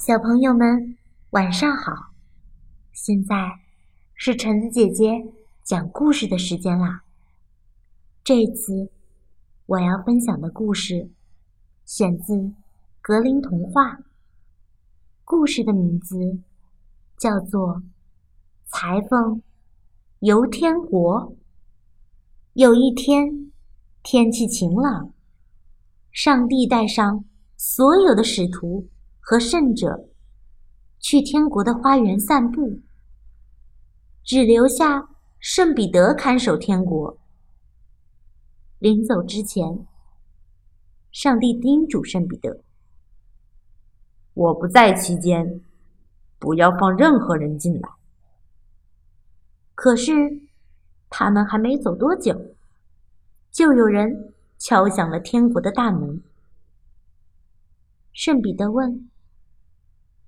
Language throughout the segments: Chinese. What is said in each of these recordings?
小朋友们，晚上好！现在是橙子姐姐讲故事的时间啦。这次我要分享的故事选自《格林童话》，故事的名字叫做《裁缝游天国》。有一天，天气晴朗，上帝带上所有的使徒。和圣者去天国的花园散步，只留下圣彼得看守天国。临走之前，上帝叮嘱圣彼得：“我不在期间，不要放任何人进来。”可是，他们还没走多久，就有人敲响了天国的大门。圣彼得问。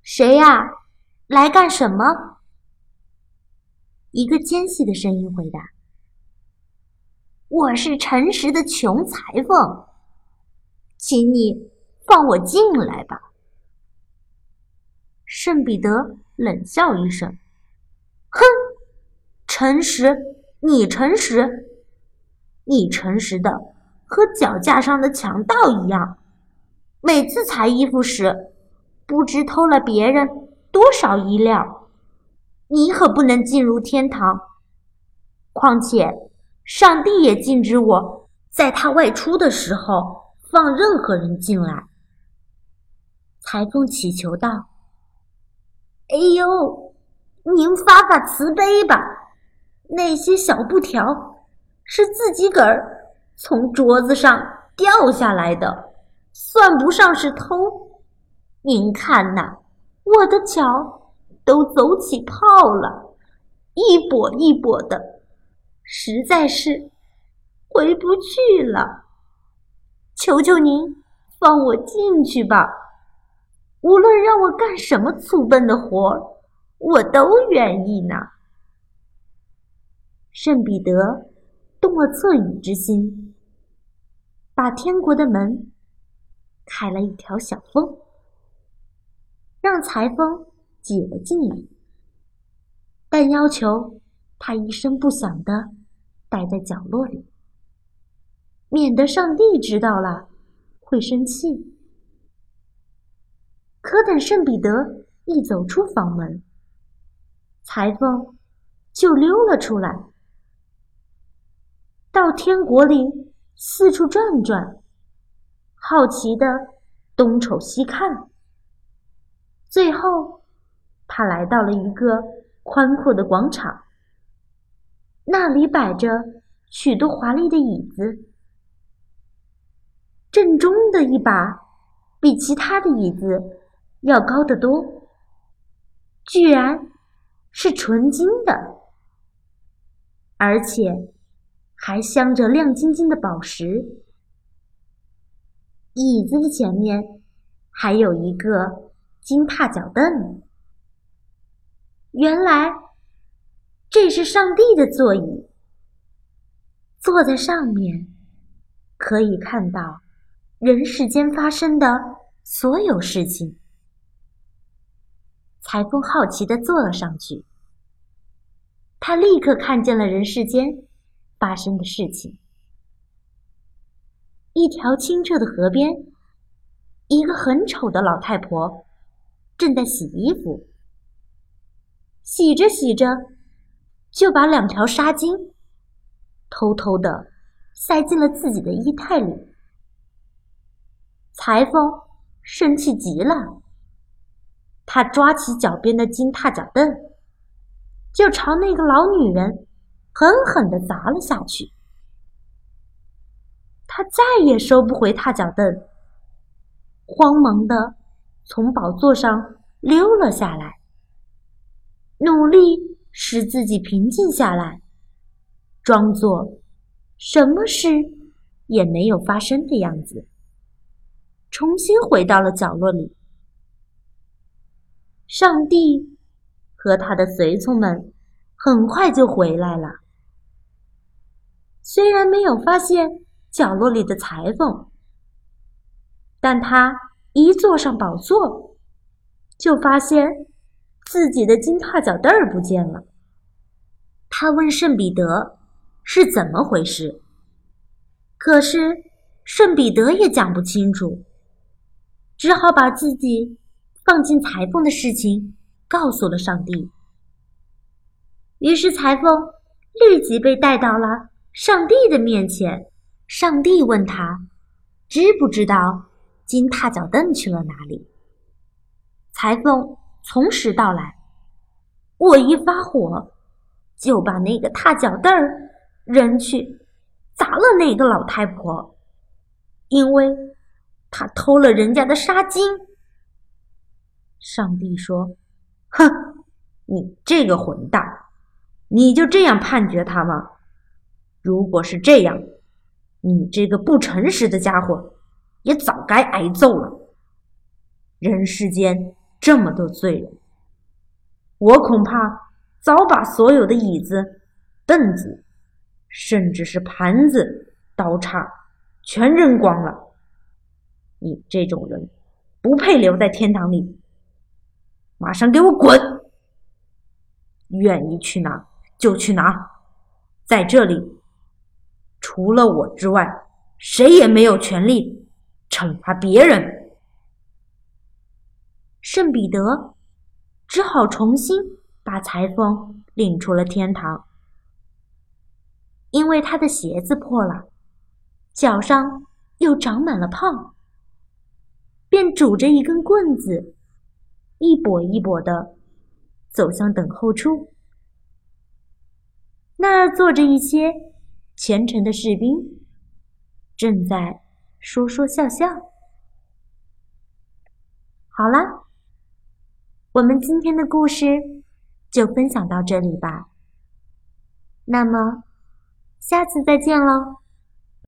谁呀？来干什么？一个尖细的声音回答：“我是诚实的穷裁缝，请你放我进来吧。”圣彼得冷笑一声：“哼，诚实？你诚实？你诚实的和脚架上的强盗一样，每次裁衣服时。”不知偷了别人多少衣料，你可不能进入天堂。况且，上帝也禁止我在他外出的时候放任何人进来。裁缝祈求道：“哎呦，您发发慈悲吧！那些小布条是自己个儿从桌子上掉下来的，算不上是偷。”您看呐，我的脚都走起泡了，一跛一跛的，实在是回不去了。求求您放我进去吧，无论让我干什么粗笨的活，我都愿意呢。圣彼得动了恻隐之心，把天国的门开了一条小缝。让裁缝挤了进来，但要求他一声不响的待在角落里，免得上帝知道了会生气。可等圣彼得一走出房门，裁缝就溜了出来，到天国里四处转转，好奇的东瞅西看。最后，他来到了一个宽阔的广场，那里摆着许多华丽的椅子，正中的一把比其他的椅子要高得多，居然是纯金的，而且还镶着亮晶晶的宝石。椅子的前面还有一个。金踏脚凳，原来这是上帝的座椅。坐在上面，可以看到人世间发生的所有事情。裁缝好奇的坐了上去，他立刻看见了人世间发生的事情：一条清澈的河边，一个很丑的老太婆。正在洗衣服，洗着洗着，就把两条纱巾偷偷的塞进了自己的衣袋里。裁缝生气极了，他抓起脚边的金踏脚凳，就朝那个老女人狠狠的砸了下去。他再也收不回踏脚凳，慌忙的。从宝座上溜了下来，努力使自己平静下来，装作什么事也没有发生的样子，重新回到了角落里。上帝和他的随从们很快就回来了，虽然没有发现角落里的裁缝，但他。一坐上宝座，就发现自己的金帕脚凳儿不见了。他问圣彼得是怎么回事，可是圣彼得也讲不清楚，只好把自己放进裁缝的事情告诉了上帝。于是裁缝立即被带到了上帝的面前。上帝问他：“知不知道金踏脚凳去了哪里？”裁缝从实道来：“我一发火，就把那个踏脚凳儿扔去，砸了那个老太婆，因为她偷了人家的纱巾。”上帝说：“哼，你这个混蛋！”你就这样判决他吗？如果是这样，你这个不诚实的家伙，也早该挨揍了。人世间这么多罪人，我恐怕早把所有的椅子、凳子，甚至是盘子、刀叉，全扔光了。你这种人，不配留在天堂里。马上给我滚！愿意去哪？就去哪，在这里，除了我之外，谁也没有权利惩罚别人。圣彼得只好重新把裁缝领出了天堂，因为他的鞋子破了，脚上又长满了泡，便拄着一根棍子，一跛一跛的走向等候处。那儿坐着一些虔诚的士兵，正在说说笑笑。好了，我们今天的故事就分享到这里吧。那么，下次再见喽。